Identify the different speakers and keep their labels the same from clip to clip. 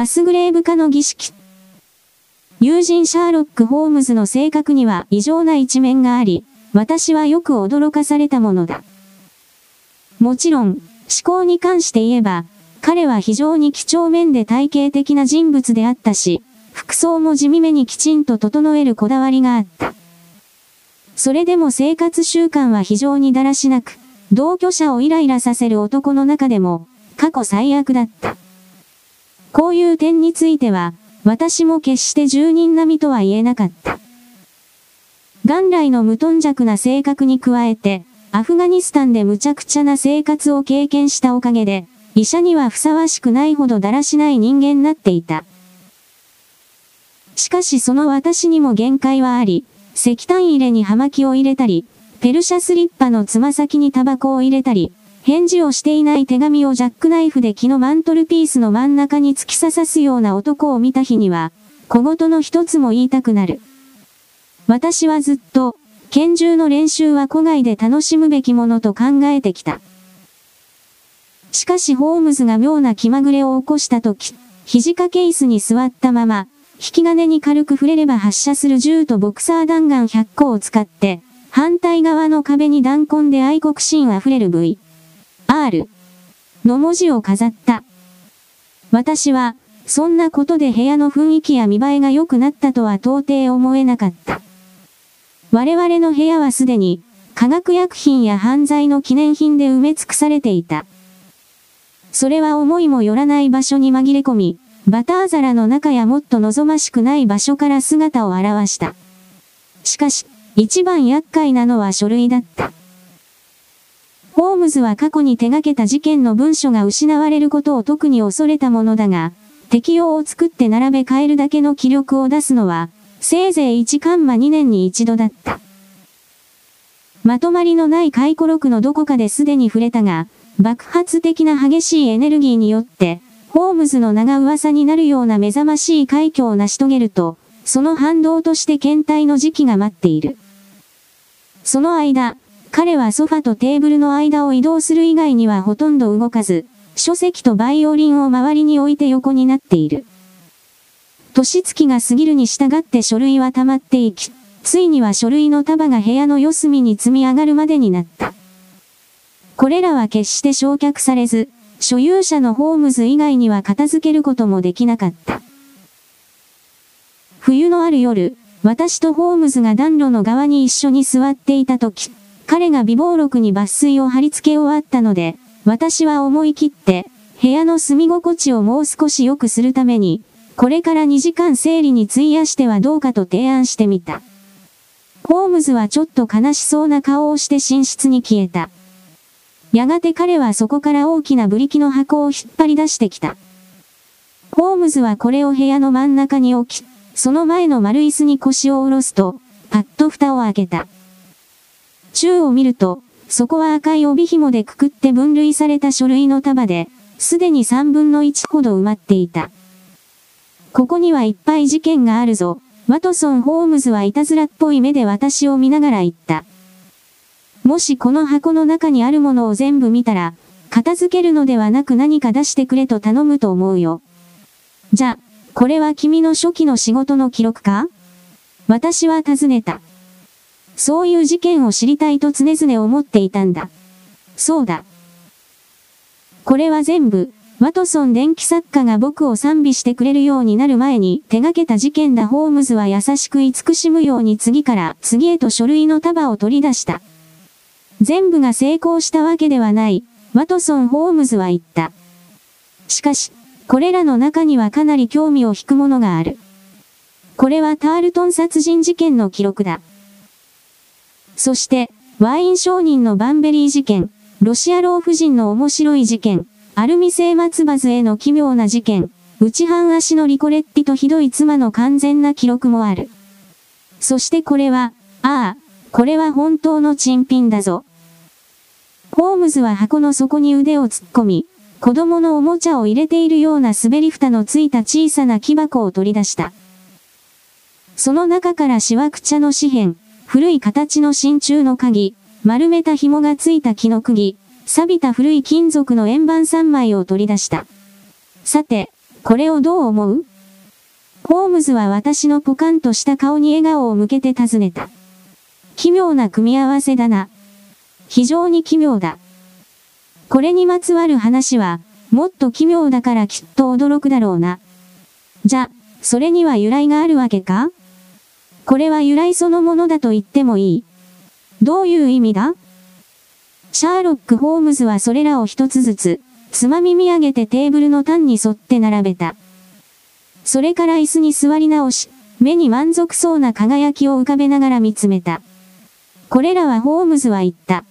Speaker 1: アスグレーブ化の儀式。友人シャーロック・ホームズの性格には異常な一面があり、私はよく驚かされたものだ。もちろん、思考に関して言えば、彼は非常に几帳面で体系的な人物であったし、服装も地味めにきちんと整えるこだわりがあった。それでも生活習慣は非常にだらしなく、同居者をイライラさせる男の中でも、過去最悪だった。こういう点については、私も決して住人並みとは言えなかった。元来の無頓弱な性格に加えて、アフガニスタンで無茶苦茶な生活を経験したおかげで、医者にはふさわしくないほどだらしない人間になっていた。しかしその私にも限界はあり、石炭入れに葉巻を入れたり、ペルシャスリッパのつま先にタバコを入れたり、返事をしていない手紙をジャックナイフで木のマントルピースの真ん中に突き刺さすような男を見た日には、小言の一つも言いたくなる。私はずっと、拳銃の練習は古外で楽しむべきものと考えてきた。しかしホームズが妙な気まぐれを起こしたとき、肘掛け椅子に座ったまま、引き金に軽く触れれば発射する銃とボクサー弾丸100個を使って、反対側の壁に弾痕で愛国心あふれる V、R の文字を飾った。私は、そんなことで部屋の雰囲気や見栄えが良くなったとは到底思えなかった。我々の部屋はすでに、化学薬品や犯罪の記念品で埋め尽くされていた。それは思いもよらない場所に紛れ込み、バター皿の中やもっと望ましくない場所から姿を現した。しかし、一番厄介なのは書類だった。ホームズは過去に手掛けた事件の文書が失われることを特に恐れたものだが、適用を作って並べ替えるだけの気力を出すのは、せいぜい1カンマ2年に一度だった。まとまりのない回顧録のどこかですでに触れたが、爆発的な激しいエネルギーによって、ホームズの名が噂になるような目覚ましい快挙を成し遂げると、その反動として検体の時期が待っている。その間、彼はソファとテーブルの間を移動する以外にはほとんど動かず、書籍とバイオリンを周りに置いて横になっている。年月が過ぎるに従って書類は溜まっていき、ついには書類の束が部屋の四隅に積み上がるまでになった。これらは決して焼却されず、所有者のホームズ以外には片付けることもできなかった。冬のある夜、私とホームズが暖炉の側に一緒に座っていた時、彼が微暴録に抜粋を貼り付け終わったので、私は思い切って、部屋の住み心地をもう少し良くするために、これから2時間整理に費やしてはどうかと提案してみた。ホームズはちょっと悲しそうな顔をして寝室に消えた。やがて彼はそこから大きなブリキの箱を引っ張り出してきた。ホームズはこれを部屋の真ん中に置き、その前の丸椅子に腰を下ろすと、パッと蓋を開けた。宙を見ると、そこは赤い帯紐でくくって分類された書類の束で、すでに3分の1ほど埋まっていた。ここにはいっぱい事件があるぞ。ワトソン・ホームズはいたずらっぽい目で私を見ながら言った。もしこの箱の中にあるものを全部見たら、片付けるのではなく何か出してくれと頼むと思うよ。じゃ、これは君の初期の仕事の記録か？私は尋ねた。そういう事件を知りたいと常々思っていたんだ。そうだ。これは全部、ワトソン電気作家が僕を賛美してくれるようになる前に手掛けた事件だホームズは優しく慈しむように次から次へと書類の束を取り出した。全部が成功したわけではない、ワトソン・ホームズは言った。しかし、これらの中にはかなり興味を引くものがある。これはタールトン殺人事件の記録だ。そして、ワイン商人のバンベリー事件、ロシア老婦人の面白い事件、アルミ製松葉図への奇妙な事件、内半足のリコレッティとひどい妻の完全な記録もある。そしてこれは、ああ、これは本当の珍品だぞ。ホームズは箱の底に腕を突っ込み、子供のおもちゃを入れているような滑り蓋のついた小さな木箱を取り出した。その中からしわく茶の紙片、古い形の真鍮の鍵、丸めた紐がついた木の釘、錆びた古い金属の円盤3枚を取り出した。さて、これをどう思う？ホームズは私のポカンとした顔に笑顔を向けて尋ねた。奇妙な組み合わせだな。非常に奇妙だ。これにまつわる話は、もっと奇妙だからきっと驚くだろうな。じゃ、それには由来があるわけか？これは由来そのものだと言ってもいい。どういう意味だ？シャーロック・ホームズはそれらを一つずつ、つまみ見上げてテーブルの端に沿って並べた。それから椅子に座り直し、目に満足そうな輝きを浮かべながら見つめた。これらはホームズは言った。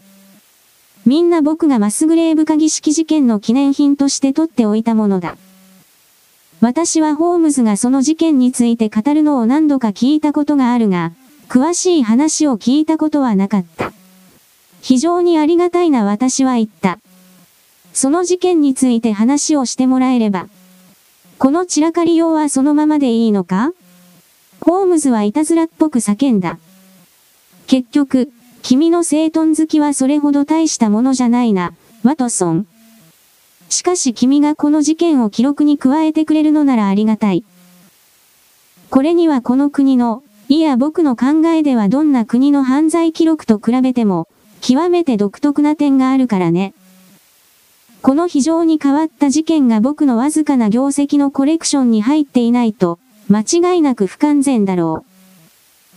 Speaker 1: みんな僕がマスグレーブ鍵式事件の記念品として取っておいたものだ。私はホームズがその事件について語るのを何度か聞いたことがあるが、詳しい話を聞いたことはなかった。非常にありがたいな私は言った。その事件について話をしてもらえれば。この散らかりようはそのままでいいのか？ホームズはいたずらっぽく叫んだ。結局、君の整頓好きはそれほど大したものじゃないな、ワトソン。しかし君がこの事件を記録に加えてくれるのならありがたい。これにはこの国の、いや僕の考えではどんな国の犯罪記録と比べても、極めて独特な点があるからね。この非常に変わった事件が僕のわずかな業績のコレクションに入っていないと、間違いなく不完全だろう。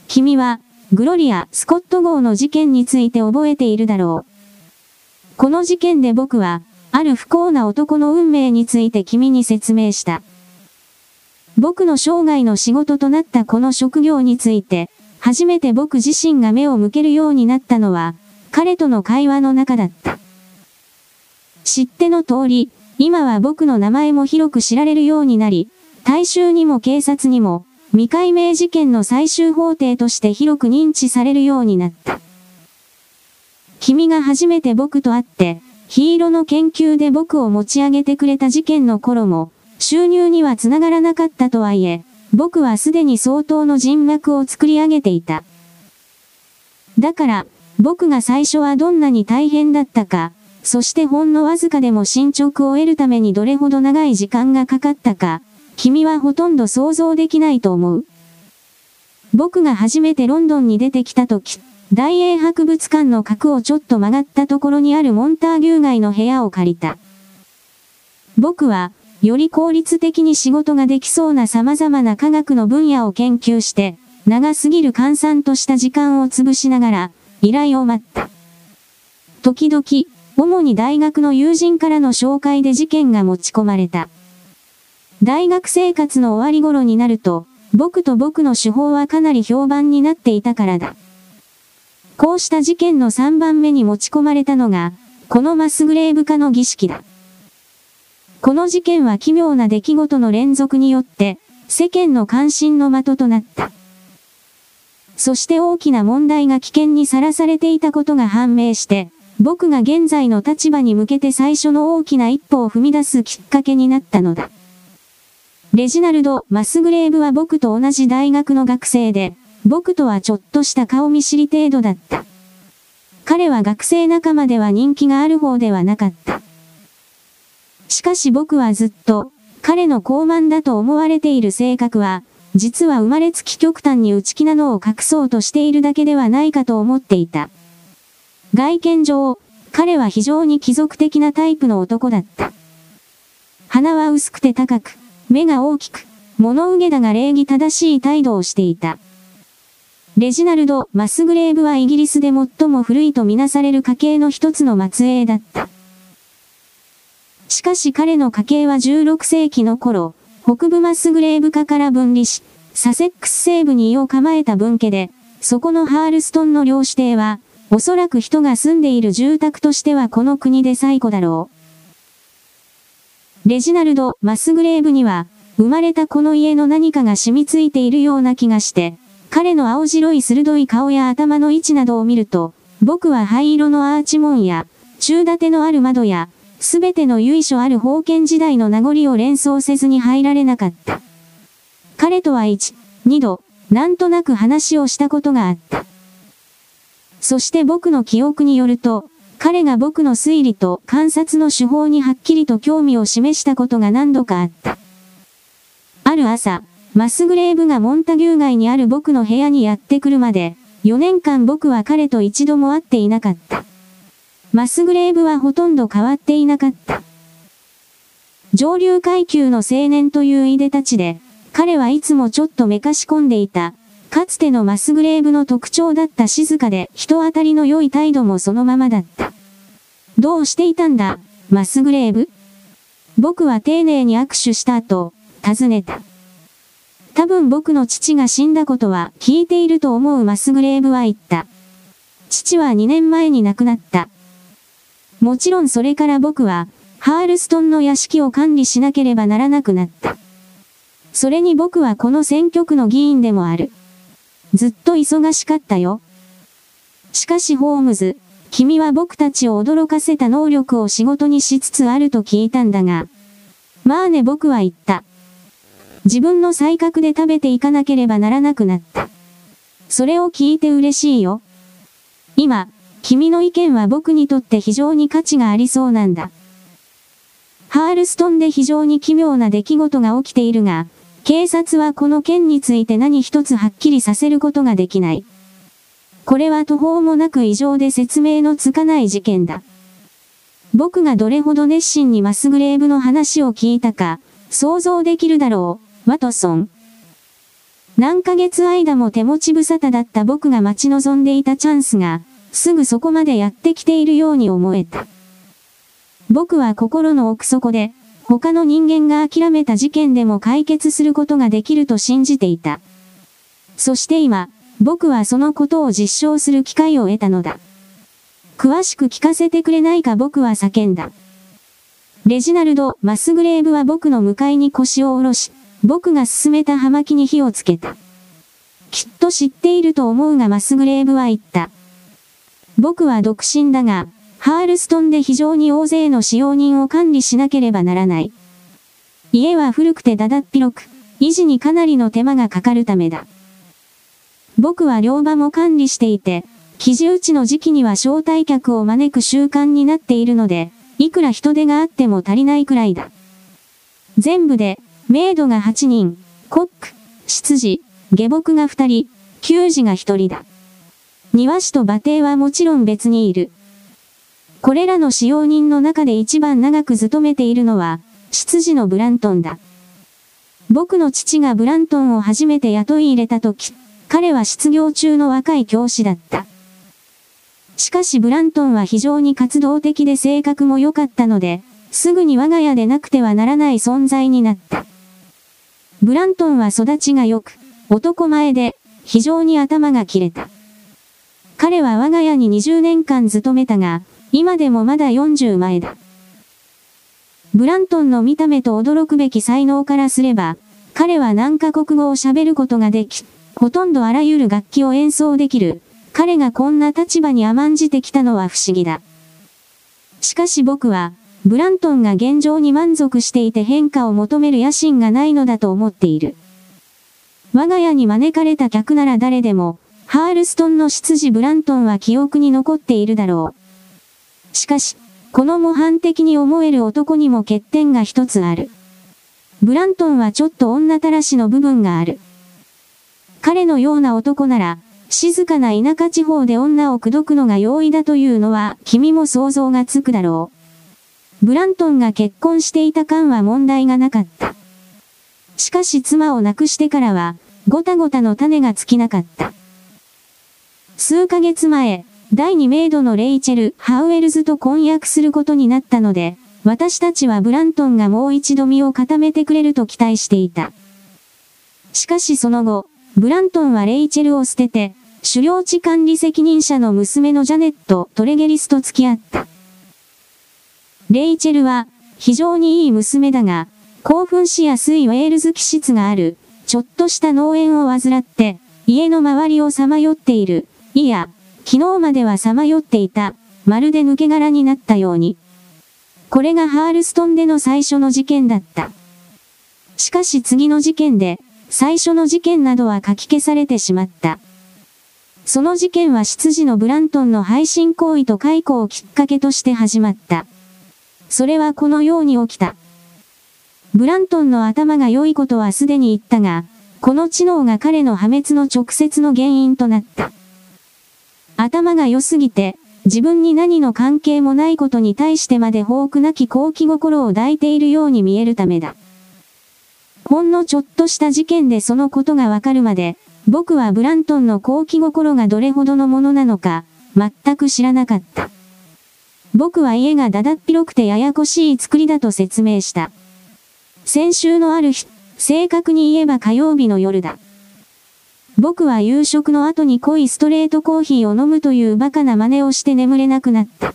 Speaker 1: 君は、グロリア・スコット号の事件について覚えているだろう。この事件で僕は、ある不幸な男の運命について君に説明した。僕の生涯の仕事となったこの職業について、初めて僕自身が目を向けるようになったのは、彼との会話の中だった。知っての通り、今は僕の名前も広く知られるようになり、大衆にも警察にも、未解明事件の最終法廷として広く認知されるようになった。君が初めて僕と会って、ヒーローの研究で僕を持ち上げてくれた事件の頃も、収入には繋がらなかったとはいえ、僕はすでに相当の人脈を作り上げていた。だから、僕が最初はどんなに大変だったか、そしてほんのわずかでも進捗を得るためにどれほど長い時間がかかったか、君はほとんど想像できないと思う。僕が初めてロンドンに出てきた時、大英博物館の角をちょっと曲がったところにあるモンターギュー街の部屋を借りた。僕は、より効率的に仕事ができそうな様々な科学の分野を研究して、長すぎる換算とした時間を潰しながら、依頼を待った。時々、主に大学の友人からの紹介で事件が持ち込まれた。大学生活の終わり頃になると、僕と僕の手法はかなり評判になっていたからだ。こうした事件の3番目に持ち込まれたのが、このマスグレーブ化の儀式だ。この事件は奇妙な出来事の連続によって、世間の関心の的となった。そして大きな問題が危険にさらされていたことが判明して、僕が現在の立場に向けて最初の大きな一歩を踏み出すきっかけになったのだ。レジナルド・マスグレーブは僕と同じ大学の学生で、僕とはちょっとした顔見知り程度だった。彼は学生仲間では人気がある方ではなかった。しかし僕はずっと、彼の高慢だと思われている性格は、実は生まれつき極端に内気なのを隠そうとしているだけではないかと思っていた。外見上、彼は非常に貴族的なタイプの男だった。鼻は薄くて高く、目が大きく、物憂げだが礼儀正しい態度をしていた。レジナルド・マスグレーブはイギリスで最も古いとみなされる家系の一つの末裔だった。しかし彼の家系は16世紀の頃、北部マスグレーブ家から分離し、サセックス西部に胃を構えた分家で、そこのハールストンの領指定は、おそらく人が住んでいる住宅としてはこの国で最古だろう。レジナルド・マスグレーブには、生まれたこの家の何かが染みついているような気がして、彼の青白い鋭い顔や頭の位置などを見ると、僕は灰色のアーチ門や、中立てのある窓や、すべての由緒ある封建時代の名残を連想せずに入られなかった。彼とは一、二度、なんとなく話をしたことがあった。そして僕の記憶によると、彼が僕の推理と観察の手法にはっきりと興味を示したことが何度かあった。ある朝、マスグレーブがモンタギュー街にある僕の部屋にやってくるまで、4年間僕は彼と一度も会っていなかった。マスグレーブはほとんど変わっていなかった。上流階級の青年といういでたちで、彼はいつもちょっとめかし込んでいた。かつてのマスグレーブの特徴だった静かで人当たりの良い態度もそのままだった。どうしていたんだ、マスグレーブ？僕は丁寧に握手した後、尋ねた。多分僕の父が死んだことは聞いていると思うマスグレーブは言った。父は2年前に亡くなった。もちろんそれから僕は、ハールストンの屋敷を管理しなければならなくなった。それに僕はこの選挙区の議員でもある。ずっと忙しかったよ。しかしホームズ、君は僕たちを驚かせた能力を仕事にしつつあると聞いたんだが。まあね僕は言った。自分の才覚で食べていかなければならなくなった。それを聞いて嬉しいよ。今、君の意見は僕にとって非常に価値がありそうなんだ。ハールストンで非常に奇妙な出来事が起きているが、警察はこの件について何一つはっきりさせることができない。これは途方もなく異常で説明のつかない事件だ。僕がどれほど熱心にマスグレーブの話を聞いたか、想像できるだろう、ワトソン。何ヶ月間も手持ち無沙汰だった僕が待ち望んでいたチャンスが、すぐそこまでやってきているように思えた。僕は心の奥底で、他の人間が諦めた事件でも解決することができると信じていた。そして今、僕はそのことを実証する機会を得たのだ。詳しく聞かせてくれないか僕は叫んだ。レジナルド・マスグレーブは僕の向かいに腰を下ろし、僕が進めた葉巻に火をつけた。きっと知っていると思うがマスグレーブは言った。僕は独身だが、ハールストンで非常に大勢の使用人を管理しなければならない。家は古くてだだっ広く、維持にかなりの手間がかかるためだ。僕は両場も管理していて、記事打ちの時期には招待客を招く習慣になっているので、いくら人手があっても足りないくらいだ。全部で、メイドが8人、コック、執事、下僕が2人、給仕が1人だ。庭師と馬蹄はもちろん別にいる。これらの使用人の中で一番長く勤めているのは、執事のブラントンだ。僕の父がブラントンを初めて雇い入れた時、彼は失業中の若い教師だった。しかしブラントンは非常に活動的で性格も良かったので、すぐに我が家でなくてはならない存在になった。ブラントンは育ちが良く、男前で、非常に頭が切れた。彼は我が家に20年間勤めたが、今でもまだ40前だ。ブラントンの見た目と驚くべき才能からすれば、彼は何カ国語を喋ることができ、ほとんどあらゆる楽器を演奏できる。彼がこんな立場に甘んじてきたのは不思議だ。しかし僕は、ブラントンが現状に満足していて変化を求める野心がないのだと思っている。我が家に招かれた客なら誰でも、ハールストンの執事ブラントンは記憶に残っているだろう。しかし、この模範的に思える男にも欠点が一つある。ブラントンはちょっと女たらしの部分がある。彼のような男なら、静かな田舎地方で女を口説くのが容易だというのは君も想像がつくだろう。ブラントンが結婚していた間は問題がなかった。しかし妻を亡くしてからは、ごたごたの種が尽きなかった。数ヶ月前、第2メイドのレイチェル・ハウエルズと婚約することになったので、私たちはブラントンがもう一度身を固めてくれると期待していた。しかしその後、ブラントンはレイチェルを捨てて、狩猟地管理責任者の娘のジャネット・トレゲリスと付き合った。レイチェルは、非常にいい娘だが、興奮しやすいウェールズ気質がある、ちょっとした農園を患って、家の周りをさまよっている、いや、昨日まではさまよっていた、まるで抜け殻になったように。これがハールストンでの最初の事件だった。しかし次の事件で、最初の事件などは書き消されてしまった。その事件は執事のブラントンの配信行為と解雇をきっかけとして始まった。それはこのように起きた。ブラントンの頭が良いことはすでに言ったが、この知能が彼の破滅の直接の原因となった。頭が良すぎて、自分に何の関係もないことに対してまで豊富なき好奇心を抱いているように見えるためだ。ほんのちょっとした事件でそのことがわかるまで、僕はブラントンの好奇心がどれほどのものなのか、全く知らなかった。僕は家がだだっ広くてややこしい作りだと説明した。先週のある日、正確に言えば火曜日の夜だ。僕は夕食の後に濃いストレートコーヒーを飲むというバカな真似をして眠れなくなった。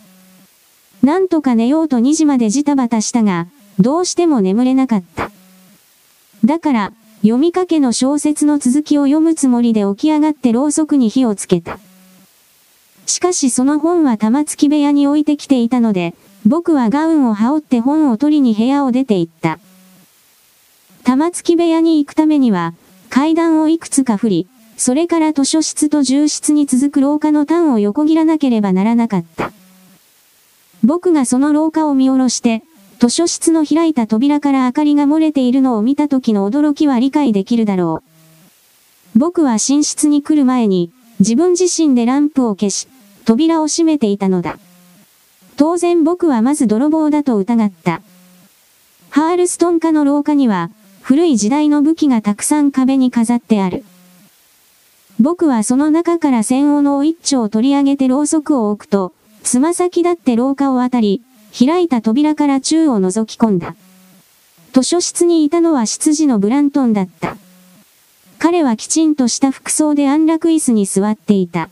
Speaker 1: なんとか寝ようと2時までジタバタしたが、どうしても眠れなかった。だから、読みかけの小説の続きを読むつもりで起き上がってろうそくに火をつけた。しかしその本は玉突き部屋に置いてきていたので、僕はガウンを羽織って本を取りに部屋を出て行った。玉突き部屋に行くためには、階段をいくつか振り、それから図書室と重室に続く廊下の端を横切らなければならなかった。僕がその廊下を見下ろして、図書室の開いた扉から明かりが漏れているのを見た時の驚きは理解できるだろう。僕は寝室に来る前に、自分自身でランプを消し、扉を閉めていたのだ。当然僕はまず泥棒だと疑った。ハールストン家の廊下には、古い時代の武器がたくさん壁に飾ってある。僕はその中から戦斧を一丁を取り上げてろうそくを置くと、つま先だって廊下を渡り、開いた扉から宙を覗き込んだ。図書室にいたのは執事のブラントンだった。彼はきちんとした服装で安楽椅子に座っていた。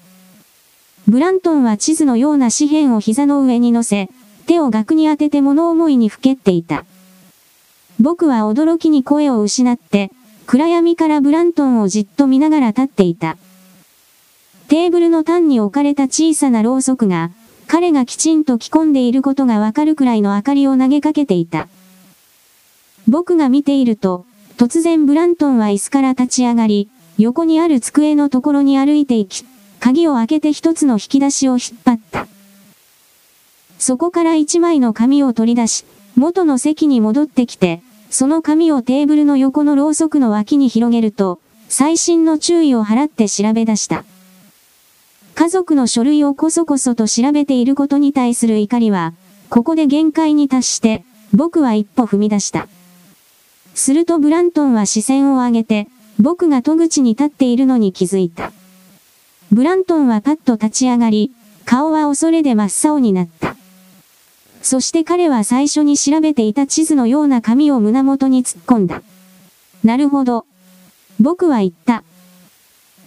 Speaker 1: ブラントンは地図のような紙片を膝の上に乗せ、手を額に当てて物思いにふけっていた。僕は驚きに声を失って、暗闇からブラントンをじっと見ながら立っていた。テーブルの端に置かれた小さなろうそくが、彼がきちんと着込んでいることがわかるくらいの明かりを投げかけていた。僕が見ていると、突然ブラントンは椅子から立ち上がり、横にある机のところに歩いていき、鍵を開けて一つの引き出しを引っ張った。そこから一枚の紙を取り出し、元の席に戻ってきて、その紙をテーブルの横のろうそくの脇に広げると、最新の注意を払って調べ出した。家族の書類をこそこそと調べていることに対する怒りは、ここで限界に達して、僕は一歩踏み出した。するとブラントンは視線を上げて、僕が戸口に立っているのに気づいた。ブラントンはパッと立ち上がり、顔は恐れで真っ青になった。そして彼は最初に調べていた地図のような紙を胸元に突っ込んだ。なるほど。僕は言った。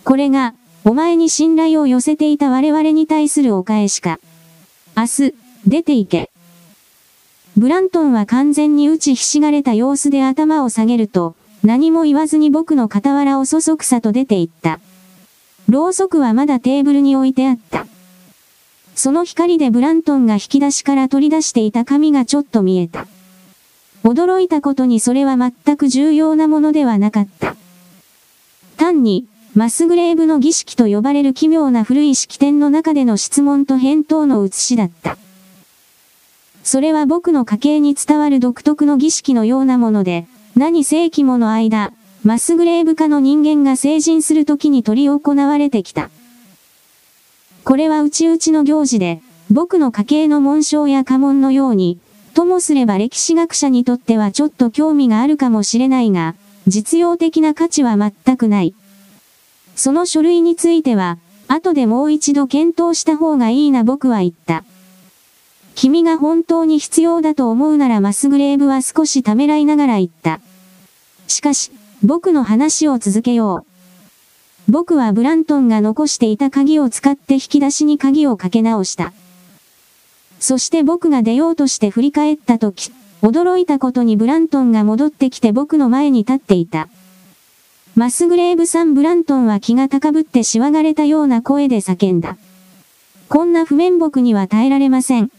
Speaker 1: これが、お前に信頼を寄せていた我々に対するお返しか。明日、出て行け。ブラントンは完全に打ちひしがれた様子で頭を下げると、何も言わずに僕の傍らをそそくさと出て行った。ろうそくはまだテーブルに置いてあった。その光でブラントンが引き出しから取り出していた紙がちょっと見えた。驚いたことにそれは全く重要なものではなかった。単に、マスグレーブの儀式と呼ばれる奇妙な古い式典の中での質問と返答の写しだった。それは僕の家系に伝わる独特の儀式のようなもので、何世紀もの間、マスグレーブ化の人間が成人する時に取り行われてきた。これは内々の行事で、僕の家系の紋章や家紋のように、ともすれば歴史学者にとってはちょっと興味があるかもしれないが、実用的な価値は全くない。その書類については、後でもう一度検討した方がいいな僕は言った。君が本当に必要だと思うならマスグレーブは少しためらいながら言った。しかし、僕の話を続けよう。僕はブラントンが残していた鍵を使って引き出しに鍵をかけ直した。そして僕が出ようとして振り返った時、驚いたことにブラントンが戻ってきて僕の前に立っていた。マスグレーブさんブラントンは気が高ぶってしわがれたような声で叫んだ。こんな不面目には耐えられません。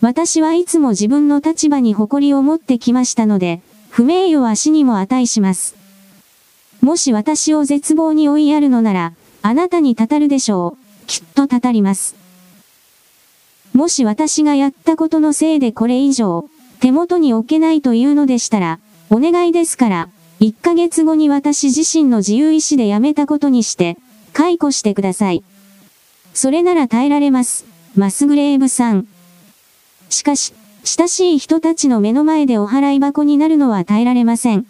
Speaker 1: 私はいつも自分の立場に誇りを持ってきましたので、不名誉は死にも値します。もし私を絶望に追いやるのなら、あなたにたたるでしょう。きっとたたります。もし私がやったことのせいでこれ以上、手元に置けないというのでしたら、お願いですから、1ヶ月後に私自身の自由意志で辞めたことにして、解雇してください。それなら耐えられます。マスグレーブさん。しかし、親しい人たちの目の前でお払い箱になるのは耐えられません。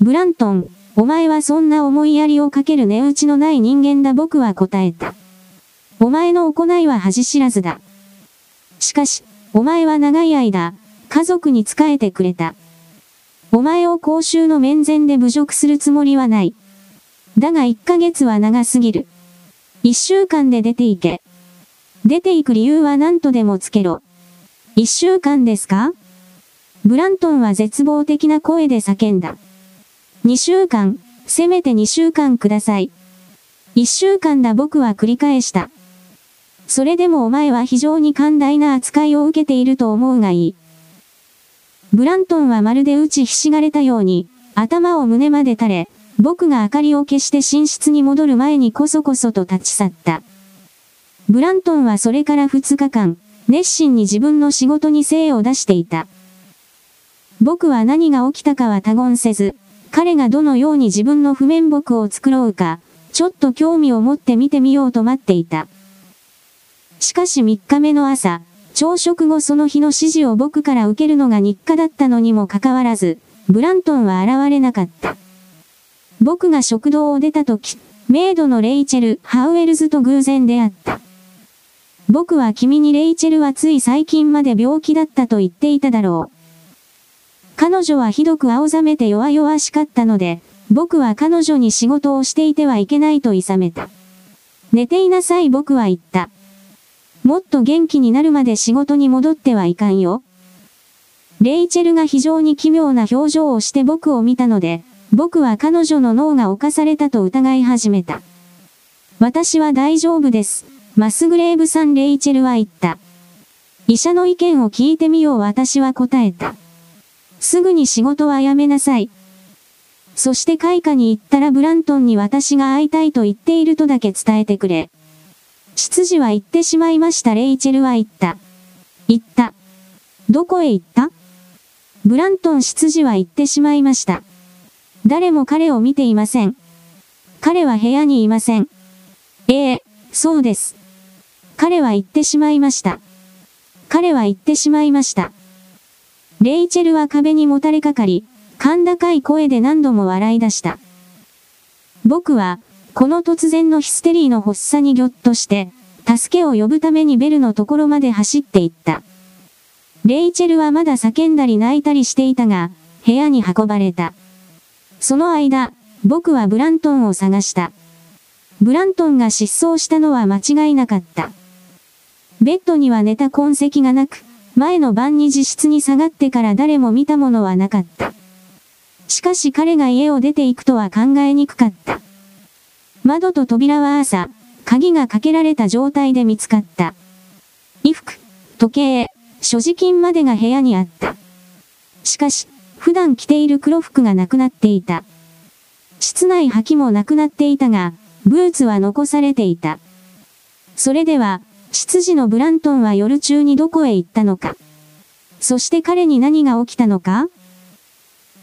Speaker 1: ブラントン、お前はそんな思いやりをかける値打ちのない人間だ僕は答えた。お前の行いは恥知らずだ。しかし、お前は長い間、家族に仕えてくれた。お前を公衆の面前で侮辱するつもりはない。だが1ヶ月は長すぎる。1週間で出て行け。出て行く理由は何とでもつけろ。1週間ですか？ブラントンは絶望的な声で叫んだ。2週間、せめて2週間ください。1週間だ僕は繰り返した。それでもお前は非常に寛大な扱いを受けていると思うがいい。ブラントンはまるで打ちひしがれたように、頭を胸まで垂れ、僕が明かりを消して寝室に戻る前にこそこそと立ち去った。ブラントンはそれから2日間、熱心に自分の仕事に精を出していた。僕は何が起きたかは他言せず、彼がどのように自分の譜面簿を作ろうか、ちょっと興味を持って見てみようと待っていた。しかし3日目の朝、朝食後その日の指示を僕から受けるのが日課だったのにもかかわらず、ブラントンは現れなかった。僕が食堂を出た時、メイドのレイチェル・ハウエルズと偶然出会った。僕は君にレイチェルはつい最近まで病気だったと言っていただろう。彼女はひどく青ざめて弱々しかったので、僕は彼女に仕事をしていてはいけないと諌めた。寝ていなさい僕は言った。もっと元気になるまで仕事に戻ってはいかんよ。レイチェルが非常に奇妙な表情をして僕を見たので、僕は彼女の脳が侵されたと疑い始めた。私は大丈夫です。マスグレーブさんレイチェルは言った。医者の意見を聞いてみよう私は答えた。すぐに仕事は辞めなさい。そして開花に行ったらブラントンに私が会いたいと言っているとだけ伝えてくれ。執事は行ってしまいましたレイチェルは言った。言った。どこへ行った？ブラントン執事は行ってしまいました。誰も彼を見ていません。彼は部屋にいません。ええ、そうです。彼は行ってしまいました。彼は行ってしまいました。レイチェルは壁にもたれかかり、甲高い声で何度も笑い出した。僕は、この突然のヒステリーの発作にぎょっとして、助けを呼ぶためにベルのところまで走っていった。レイチェルはまだ叫んだり泣いたりしていたが、部屋に運ばれた。その間、僕はブラントンを探した。ブラントンが失踪したのは間違いなかった。ベッドには寝た痕跡がなく、前の晩に自室に下がってから誰も見たものはなかった。しかし彼が家を出て行くとは考えにくかった。窓と扉は朝、鍵がかけられた状態で見つかった。衣服、時計、所持金までが部屋にあった。しかし、普段着ている黒服がなくなっていた。室内履きもなくなっていたが、ブーツは残されていた。それでは、執事のブラントンは夜中にどこへ行ったのか。そして彼に何が起きたのか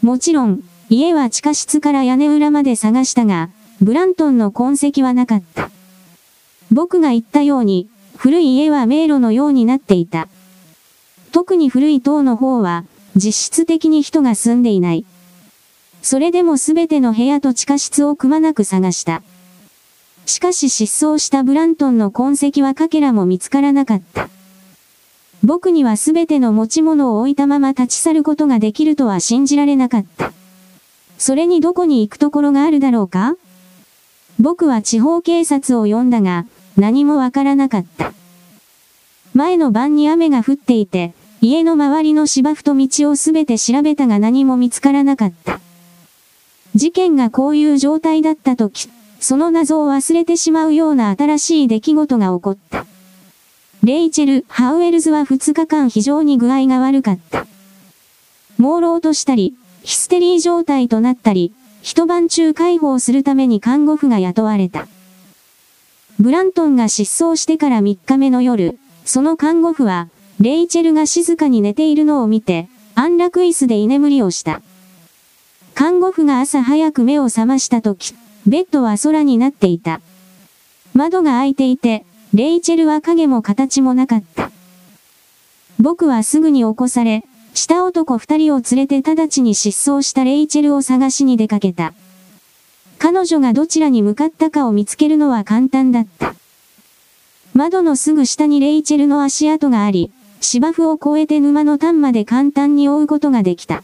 Speaker 1: もちろん、家は地下室から屋根裏まで探したが、ブラントンの痕跡はなかった。僕が言ったように、古い家は迷路のようになっていた。特に古い塔の方は、実質的に人が住んでいない。それでもすべての部屋と地下室をくまなく探した。しかし失踪したブラントンの痕跡はかけらも見つからなかった。僕にはすべての持ち物を置いたまま立ち去ることができるとは信じられなかった。それにどこに行くところがあるだろうか？僕は地方警察を呼んだが、何もわからなかった。前の晩に雨が降っていて、家の周りの芝生と道をすべて調べたが何も見つからなかった。事件がこういう状態だった時、その謎を忘れてしまうような新しい出来事が起こった。レイチェル・ハウエルズは2日間非常に具合が悪かった。朦朧としたり、ヒステリー状態となったり、一晩中介抱するために看護婦が雇われた。ブラントンが失踪してから3日目の夜、その看護婦は、レイチェルが静かに寝ているのを見て、安楽椅子で居眠りをした。看護婦が朝早く目を覚ました時、ベッドは空になっていた。窓が開いていて、レイチェルは影も形もなかった。僕はすぐに起こされ、下男二人を連れて直ちに失踪したレイチェルを探しに出かけた。彼女がどちらに向かったかを見つけるのは簡単だった。窓のすぐ下にレイチェルの足跡があり、芝生を越えて沼の端まで簡単に追うことができた。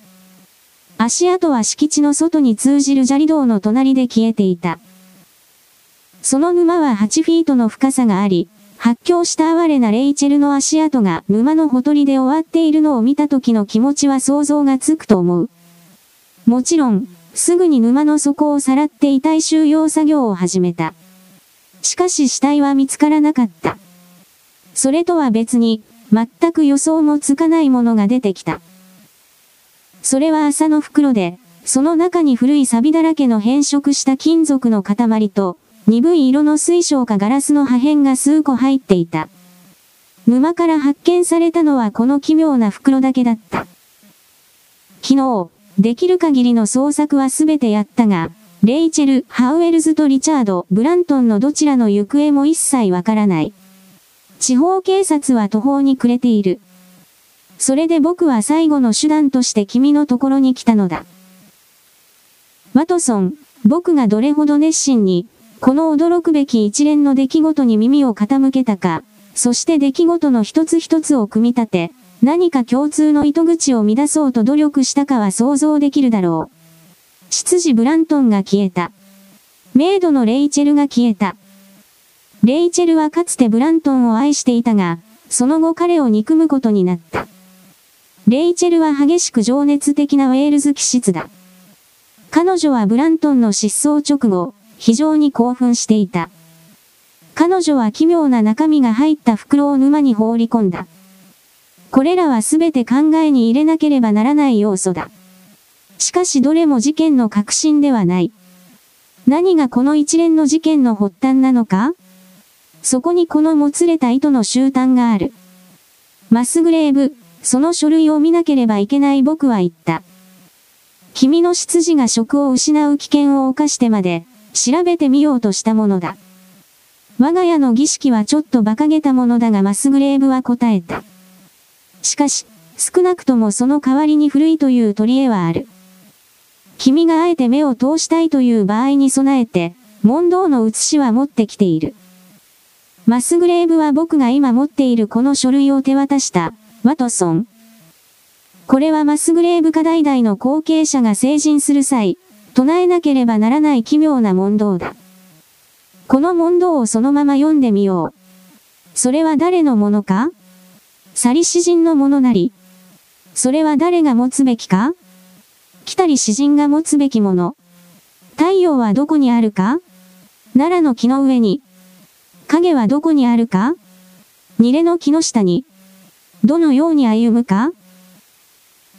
Speaker 1: 足跡は敷地の外に通じる砂利道の隣で消えていた。その沼は8フィートの深さがあり、発狂した哀れなレイチェルの足跡が沼のほとりで終わっているのを見た時の気持ちは想像がつくと思う。もちろん、すぐに沼の底をさらって遺体収容作業を始めた。しかし死体は見つからなかった。それとは別に、全く予想もつかないものが出てきた。それは麻の袋で、その中に古い錆だらけの変色した金属の塊と、鈍い色の水晶かガラスの破片が数個入っていた。沼から発見されたのはこの奇妙な袋だけだった。昨日、できる限りの捜索はすべてやったが、レイチェル、ハウエルズとリチャード、ブラントンのどちらの行方も一切わからない。地方警察は途方に暮れている。それで僕は最後の手段として君のところに来たのだ。ワトソン、僕がどれほど熱心に、この驚くべき一連の出来事に耳を傾けたか、そして出来事の一つ一つを組み立て、何か共通の糸口を乱そうと努力したかは想像できるだろう。執事ブラントンが消えた。メイドのレイチェルが消えた。レイチェルはかつてブラントンを愛していたが、その後彼を憎むことになった。レイチェルは激しく情熱的なウェールズ気質だ。彼女はブラントンの失踪直後、非常に興奮していた。彼女は奇妙な中身が入った袋を沼に放り込んだ。これらはすべて考えに入れなければならない要素だ。しかしどれも事件の核心ではない。何がこの一連の事件の発端なのか？そこにこのもつれた糸の集端がある。マスグレーブ、その書類を見なければいけない僕は言った。君の執事が職を失う危険を冒してまで、調べてみようとしたものだ。我が家の儀式はちょっと馬鹿げたものだがマスグレーブは答えた。しかし、少なくともその代わりに古いという取り柄はある。君があえて目を通したいという場合に備えて、問答の写しは持ってきている。マスグレーブは僕が今持っているこの書類を手渡した、ワトソン。これはマスグレーブ家代々の後継者が成人する際、唱えなければならない奇妙な問答だ。この問答をそのまま読んでみよう。それは誰のものか？去り詩人のものなり。それは誰が持つべきか？来たり詩人が持つべきもの。太陽はどこにあるか？奈良の木の上に。影はどこにあるか？ニレの木の下に。どのように歩むか？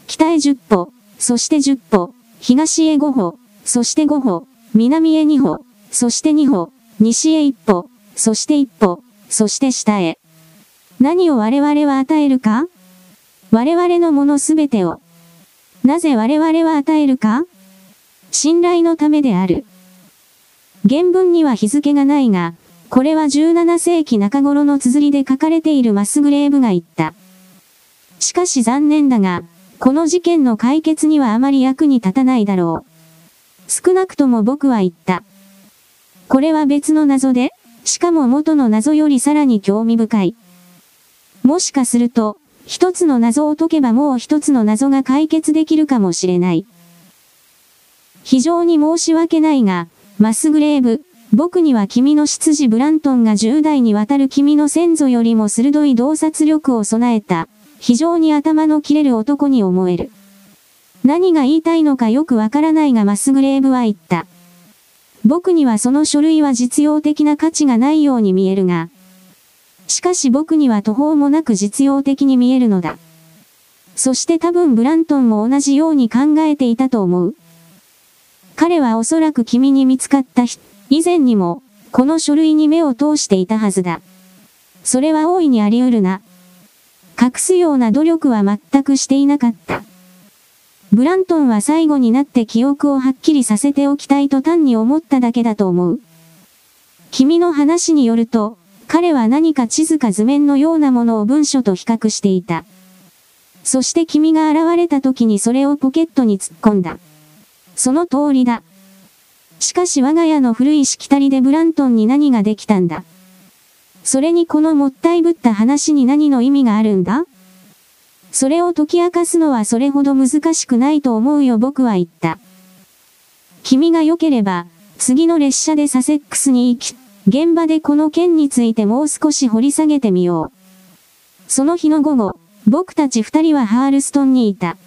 Speaker 1: 北へ10歩、そして10歩、東へ5歩、そして5歩、南へ2歩、そして2歩、西へ1歩、そして1歩、そして下へ。何を我々は与えるか？我々のものすべてを。なぜ我々は与えるか？信頼のためである。原文には日付がないが、これは17世紀中頃の綴りで書かれているマスグレーブが言った。しかし残念だが、この事件の解決にはあまり役に立たないだろう。少なくとも僕は言った。これは別の謎で、しかも元の謎よりさらに興味深い。もしかすると、一つの謎を解けばもう一つの謎が解決できるかもしれない。非常に申し訳ないが、マスグレーブ、僕には君の執事ブラントンが10代にわたる君の先祖よりも鋭い洞察力を備えた、非常に頭の切れる男に思える。何が言いたいのかよくわからないがマスグレーブは言った。僕にはその書類は実用的な価値がないように見えるが、しかし僕には途方もなく実用的に見えるのだ。そして多分ブラントンも同じように考えていたと思う。彼はおそらく君に見つかった日、以前にも、この書類に目を通していたはずだ。それは大いにあり得るな。隠すような努力は全くしていなかった。ブラントンは最後になって記憶をはっきりさせておきたいと単に思っただけだと思う。君の話によると、彼は何か地図か図面のようなものを文書と比較していた。そして君が現れた時にそれをポケットに突っ込んだ。その通りだ。しかし我が家の古いしきたりでブラントンに何ができたんだ。それにこのもったいぶった話に何の意味があるんだ？それを解き明かすのはそれほど難しくないと思うよ僕は言った。君が良ければ、次の列車でサセックスに行き、現場でこの件についてもう少し掘り下げてみよう。その日の午後、僕たち二人はハールストンにいた。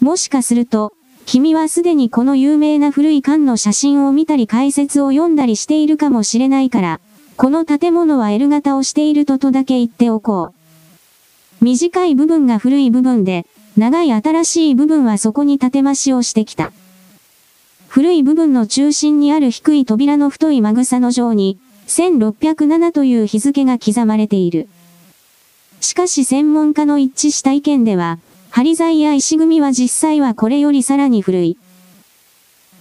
Speaker 1: もしかすると、君はすでにこの有名な古い缶の写真を見たり解説を読んだりしているかもしれないから、この建物は L 型をしているととだけ言っておこう。短い部分が古い部分で、長い新しい部分はそこに建て増しをしてきた。古い部分の中心にある低い扉の太いマグサの上に、1607という日付が刻まれている。しかし専門家の一致した意見では、針材や石組みは実際はこれよりさらに古い。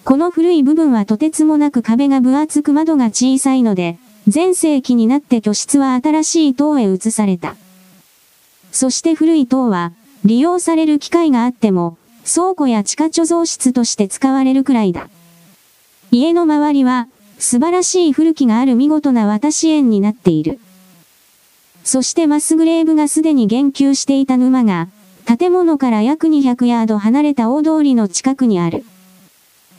Speaker 1: この古い部分はとてつもなく壁が分厚く窓が小さいので、前世紀になって居室は新しい塔へ移された。そして古い塔は、利用される機会があっても、倉庫や地下貯蔵室として使われるくらいだ。家の周りは、素晴らしい古きがある見事な渡し園になっている。そしてマスグレーブがすでに言及していた沼が、建物から約200ヤード離れた大通りの近くにある。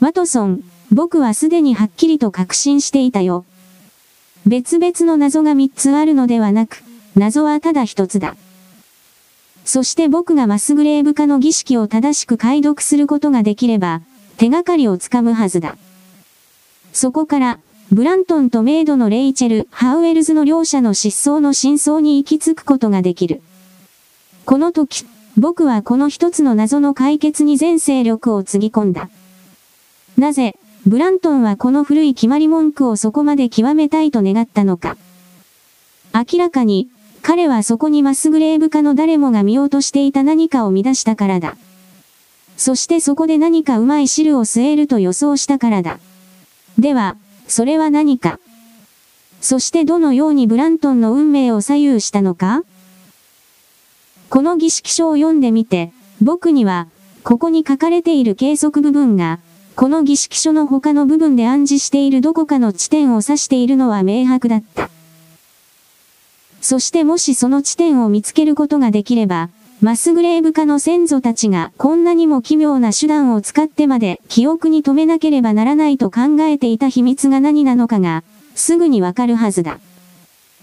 Speaker 1: ワトソン、僕はすでにはっきりと確信していたよ。別々の謎が3つあるのではなく、謎はただ一つだ。そして僕がマスグレーブ化の儀式を正しく解読することができれば、手がかりをつかむはずだ。そこから、ブラントンとメイドのレイチェル・ハウエルズの両者の失踪の真相に行き着くことができる。この時、僕はこの一つの謎の解決に全勢力をつぎ込んだ。なぜ、ブラントンはこの古い決まり文句をそこまで極めたいと願ったのか。明らかに、彼はそこにマスグレーブ化の誰もが見落としていた何かを乱したからだ。そしてそこで何かうまい汁を据えると予想したからだ。では、それは何か。そしてどのようにブラントンの運命を左右したのかこの儀式書を読んでみて、僕には、ここに書かれている計測部分が、この儀式書の他の部分で暗示しているどこかの地点を指しているのは明白だった。そしてもしその地点を見つけることができれば、マスグレーブ化の先祖たちがこんなにも奇妙な手段を使ってまで記憶に留めなければならないと考えていた秘密が何なのかが、すぐにわかるはずだ。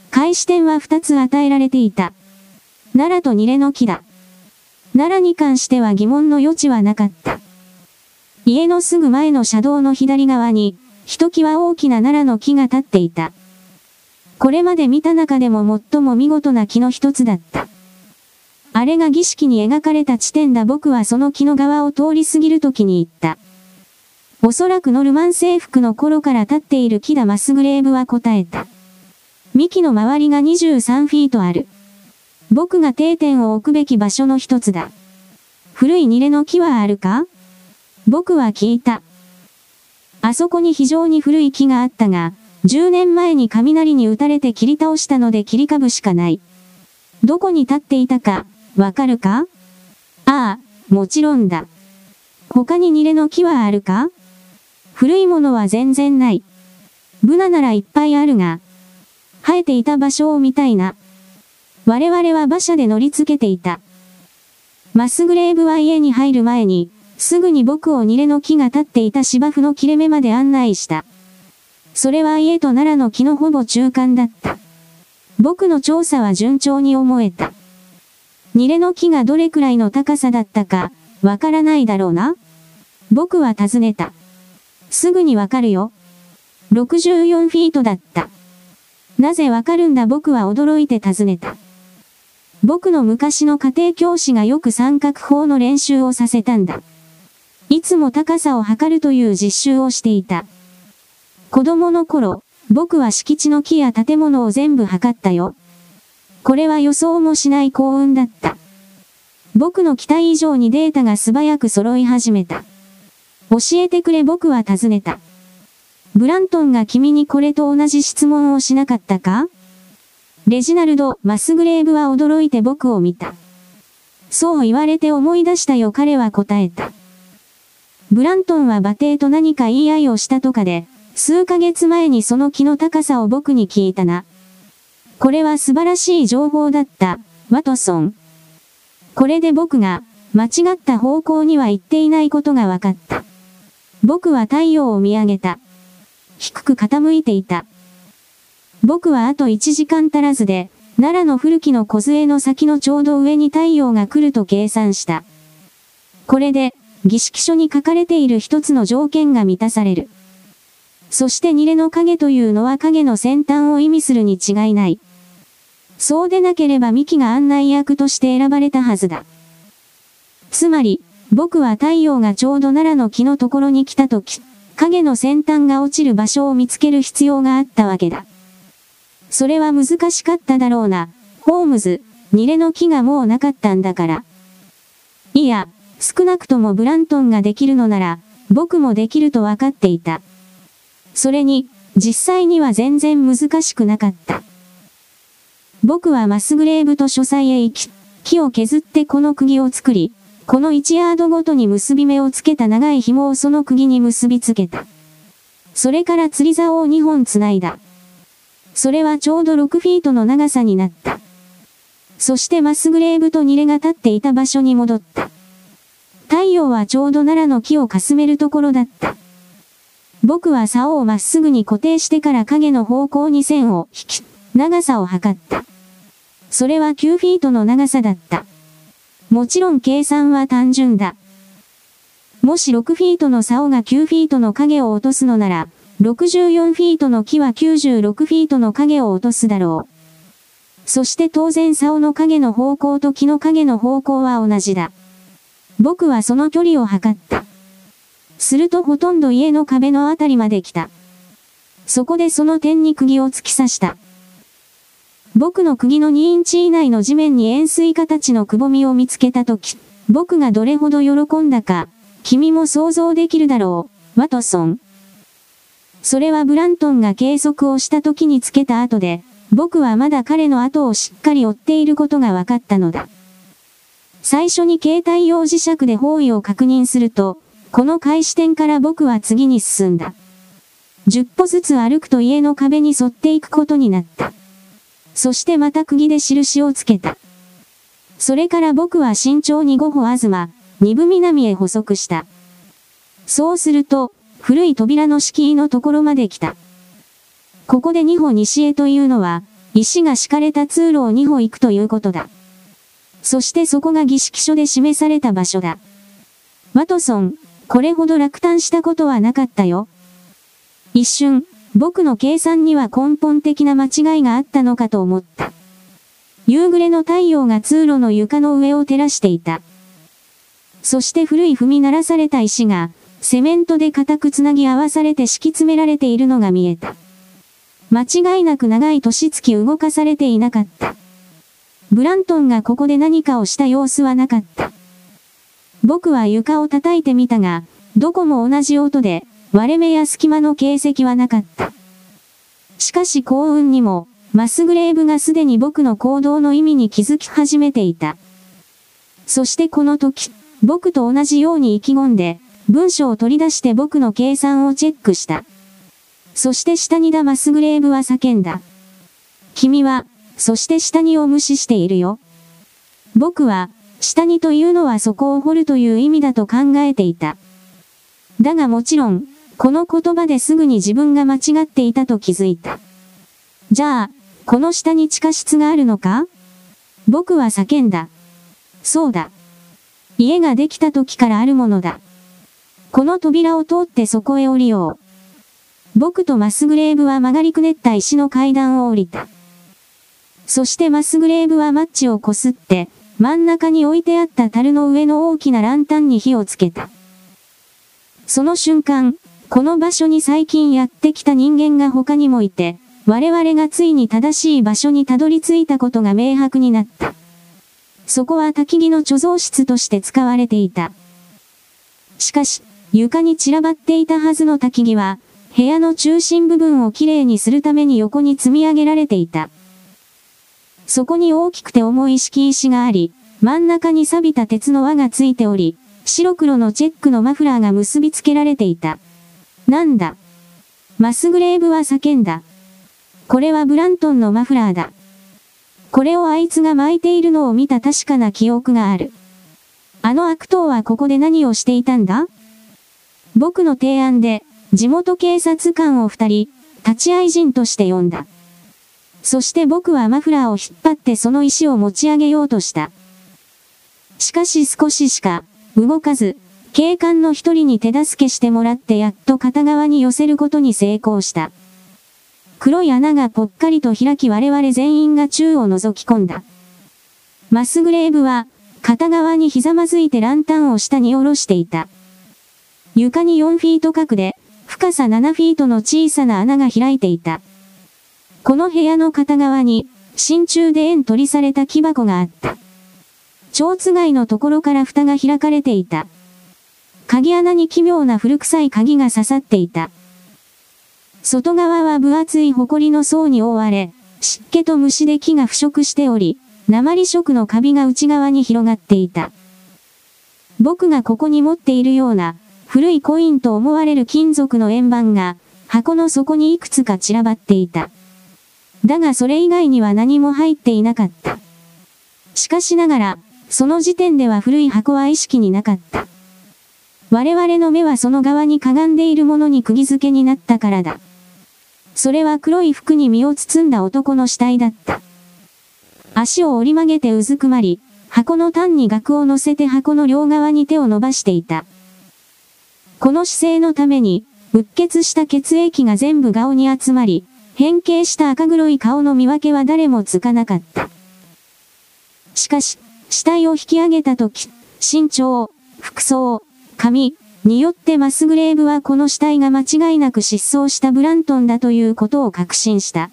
Speaker 1: 開始点は2つ与えられていた。奈良とニレの木だ。奈良に関しては疑問の余地はなかった。家のすぐ前の車道の左側に、ひときわ大きな奈良の木が立っていた。これまで見た中でも最も見事な木の一つだった。あれが儀式に描かれた地点だ僕はその木の側を通り過ぎる時に言った。おそらくノルマン征服の頃から立っている木だマスグレーブは答えた。幹の周りが23フィートある。僕が定点を置くべき場所の一つだ。古いニレの木はあるか？僕は聞いた。あそこに非常に古い木があったが、10年前に雷に打たれて切り倒したので切り株しかない。どこに立っていたか、わかるか？ああ、もちろんだ。他にニレの木はあるか？古いものは全然ない。ブナならいっぱいあるが、生えていた場所を見たいな。我々は馬車で乗り付けていた。マスグレーブは家に入る前に、すぐに僕をニレの木が立っていた芝生の切れ目まで案内した。それは家と奈良の木のほぼ中間だった。僕の調査は順調に思えた。ニレの木がどれくらいの高さだったか、わからないだろうな僕は尋ねた。すぐにわかるよ。64フィートだった。なぜわかるんだ？僕は驚いて尋ねた。僕の昔の家庭教師がよく三角法の練習をさせたんだ。いつも高さを測るという実習をしていた。子供の頃、僕は敷地の木や建物を全部測ったよ。これは予想もしない幸運だった。僕の期待以上にデータが素早く揃い始めた。教えてくれ僕は尋ねた。ブラントンが君にこれと同じ質問をしなかったか？レジナルド・マスグレーブは驚いて僕を見た。そう言われて思い出したよ彼は答えた。ブラントンは馬蹄と何か言い合いをしたとかで、数ヶ月前にその木の高さを僕に聞いたな。これは素晴らしい情報だった、ワトソン。これで僕が、間違った方向には行っていないことが分かった。僕は太陽を見上げた。低く傾いていた。僕はあと1時間足らずで、奈良の古きの梢の先のちょうど上に太陽が来ると計算した。これで、儀式書に書かれている一つの条件が満たされる。そしてニレの影というのは影の先端を意味するに違いない。そうでなければミキが案内役として選ばれたはずだ。つまり、僕は太陽がちょうど奈良の木のところに来た時、影の先端が落ちる場所を見つける必要があったわけだ。それは難しかっただろうな。ホームズ、ニレの木がもうなかったんだから。いや、少なくともブラントンができるのなら、僕もできると分かっていた。それに、実際には全然難しくなかった。僕はマスグレーブと書斎へ行き、木を削ってこの釘を作り、この1ヤードごとに結び目をつけた長い紐をその釘に結びつけた。それから釣り竿を2本繋いだ。それはちょうど6フィートの長さになった。そしてマスグレーブとニレが立っていた場所に戻った。太陽はちょうど奈良の木をかすめるところだった。僕は竿をまっすぐに固定してから影の方向に線を引き、長さを測った。それは9フィートの長さだった。もちろん計算は単純だ。もし6フィートの竿が9フィートの影を落とすのなら、64フィートの木は96フィートの影を落とすだろう。そして当然竿の影の方向と木の影の方向は同じだ。僕はその距離を測った。するとほとんど家の壁のあたりまで来た。そこでその点に釘を突き刺した。僕の釘の2インチ以内の地面に円錐形のくぼみを見つけたとき、僕がどれほど喜んだか、君も想像できるだろう、ワトソン。それはブラントンが計測をした時につけた後で、僕はまだ彼の後をしっかり追っていることが分かったのだ。最初に携帯用磁石で方位を確認すると、この開始点から僕は次に進んだ。10歩ずつ歩くと家の壁に沿っていくことになった。そしてまた釘で印をつけた。それから僕は慎重に5歩東、二部南へ補足した。そうすると、古い扉の敷居のところまで来た。ここで2歩西へというのは、石が敷かれた通路を2歩行くということだ。そしてそこが儀式書で示された場所だ。ワトソン、これほど落胆したことはなかったよ。一瞬、僕の計算には根本的な間違いがあったのかと思った。夕暮れの太陽が通路の床の上を照らしていた。そして古い踏み鳴らされた石が、セメントで固くつなぎ合わされて敷き詰められているのが見えた。間違いなく長い年月動かされていなかった。ブラントンがここで何かをした様子はなかった。僕は床を叩いてみたが、どこも同じ音で、割れ目や隙間の形跡はなかった。しかし幸運にも、マスグレーブがすでに僕の行動の意味に気づき始めていた。そしてこの時、僕と同じように意気込んで、文章を取り出して僕の計算をチェックした。そして下にだマスグレーブは叫んだ。君は、そして下にを無視しているよ。僕は、下にというのはそこを掘るという意味だと考えていた。だがもちろん、この言葉ですぐに自分が間違っていたと気づいた。じゃあ、この下に地下室があるのか？僕は叫んだ。そうだ。家ができた時からあるものだ。この扉を通ってそこへ降りよう。僕とマスグレーブは曲がりくねった石の階段を降りた。そしてマスグレーブはマッチをこすって、真ん中に置いてあった樽の上の大きなランタンに火をつけた。その瞬間、この場所に最近やってきた人間が他にもいて、我々がついに正しい場所にたどり着いたことが明白になった。そこは焚き木の貯蔵室として使われていた。しかし、床に散らばっていたはずの焚き木は、部屋の中心部分をきれいにするために横に積み上げられていた。そこに大きくて重い敷石があり、真ん中に錆びた鉄の輪がついており、白黒のチェックのマフラーが結びつけられていた。なんだ？マスグレーブは叫んだ。これはブラントンのマフラーだ。これをあいつが巻いているのを見た確かな記憶がある。あの悪党はここで何をしていたんだ？僕の提案で、地元警察官を二人、立ち会い人として呼んだ。そして僕はマフラーを引っ張ってその石を持ち上げようとした。しかし少ししか、動かず、警官の一人に手助けしてもらってやっと片側に寄せることに成功した。黒い穴がぽっかりと開き我々全員が宙を覗き込んだ。マスグレーブは、片側にひざまずいてランタンを下に下ろしていた。床に4フィート角で、深さ7フィートの小さな穴が開いていた。この部屋の片側に、真鍮で円取りされた木箱があった。蝶つがいのところから蓋が開かれていた。鍵穴に奇妙な古臭い鍵が刺さっていた。外側は分厚い埃の層に覆われ、湿気と虫で木が腐食しており、鉛色のカビが内側に広がっていた。僕がここに持っているような、古いコインと思われる金属の円盤が、箱の底にいくつか散らばっていた。だがそれ以外には何も入っていなかった。しかしながら、その時点では古い箱は意識になかった。我々の目はその側にかがんでいるものに釘付けになったからだ。それは黒い服に身を包んだ男の死体だった。足を折り曲げてうずくまり、箱の端に額を乗せて箱の両側に手を伸ばしていた。この姿勢のために、うっ血した血液が全部顔に集まり、変形した赤黒い顔の見分けは誰もつかなかった。しかし、死体を引き上げたとき、身長、服装、髪、によってマスグレーブはこの死体が間違いなく失踪したブラントンだということを確信した。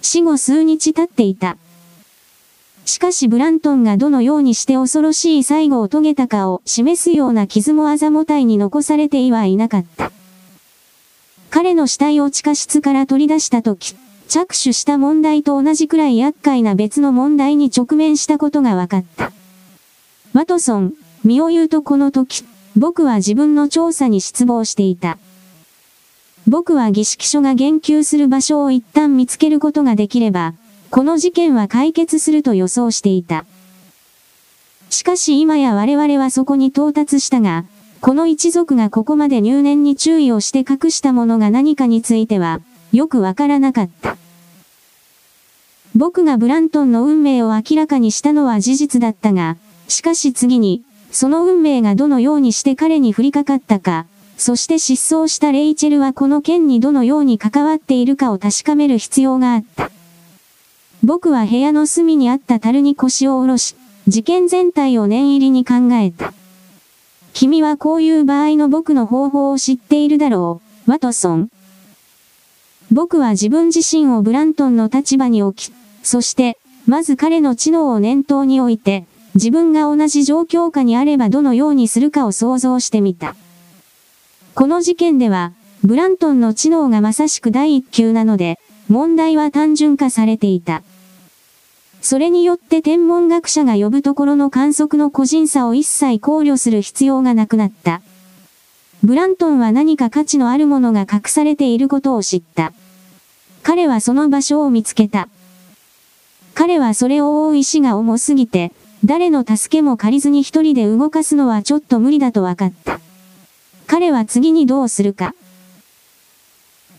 Speaker 1: 死後数日経っていた。しかしブラントンがどのようにして恐ろしい最後を遂げたかを示すような傷もあざも体に残されていはいなかった。彼の死体を地下室から取り出したとき、着手した問題と同じくらい厄介な別の問題に直面したことが分かった。ワトソン、身を言うとこの時、僕は自分の調査に失望していた。僕は儀式書が言及する場所を一旦見つけることができれば、この事件は解決すると予想していた。しかし今や我々はそこに到達したが、この一族がここまで入念に注意をして隠したものが何かについては、よくわからなかった。僕がブラントンの運命を明らかにしたのは事実だったが、しかし次に、その運命がどのようにして彼に降りかかったか、そして失踪したレイチェルはこの件にどのように関わっているかを確かめる必要があった。僕は部屋の隅にあった樽に腰を下ろし、事件全体を念入りに考えた。君はこういう場合の僕の方法を知っているだろう、ワトソン。僕は自分自身をブラントンの立場に置き、そして、まず彼の知能を念頭に置いて、自分が同じ状況下にあればどのようにするかを想像してみた。この事件では、ブラントンの知能がまさしく第一級なので、問題は単純化されていた。それによって天文学者が呼ぶところの観測の個人差を一切考慮する必要がなくなった。ブラントンは何か価値のあるものが隠されていることを知った。彼はその場所を見つけた。彼はそれを覆う石が重すぎて、誰の助けも借りずに一人で動かすのはちょっと無理だと分かった。彼は次にどうするか。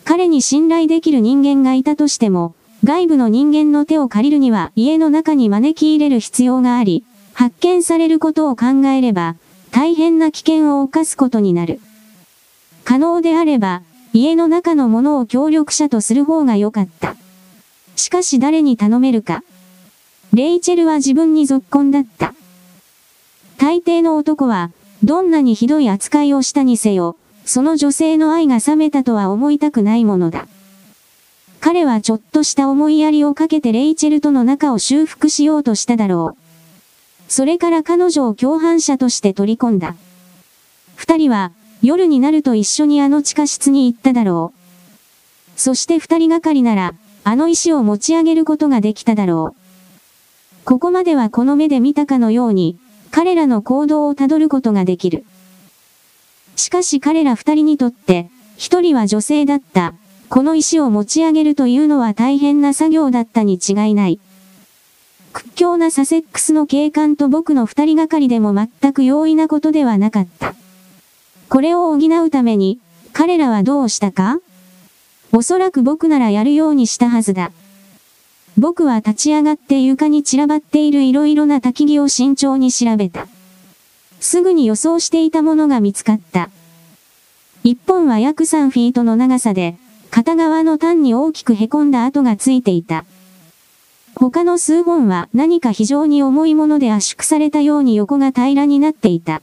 Speaker 1: 彼に信頼できる人間がいたとしても、外部の人間の手を借りるには家の中に招き入れる必要があり、発見されることを考えれば、大変な危険を冒すことになる。可能であれば、家の中のものを協力者とする方が良かった。しかし誰に頼めるか。レイチェルは自分に続婚だった。大抵の男は、どんなにひどい扱いをしたにせよ、その女性の愛が冷めたとは思いたくないものだ。彼はちょっとした思いやりをかけてレイチェルとの仲を修復しようとしただろう。それから彼女を共犯者として取り込んだ。二人は、夜になると一緒にあの地下室に行っただろう。そして二人がかりなら、あの石を持ち上げることができただろう。ここまではこの目で見たかのように、彼らの行動をたどることができる。しかし彼ら二人にとって、一人は女性だった。この石を持ち上げるというのは大変な作業だったに違いない。屈強なサセックスの警官と僕の二人がかりでも全く容易なことではなかった。これを補うために、彼らはどうしたか？おそらく僕ならやるようにしたはずだ。僕は立ち上がって床に散らばっている色々な焚き木を慎重に調べた。すぐに予想していたものが見つかった。一本は約3フィートの長さで、片側の端に大きく凹んだ跡がついていた。他の数本は何か非常に重いもので圧縮されたように横が平らになっていた。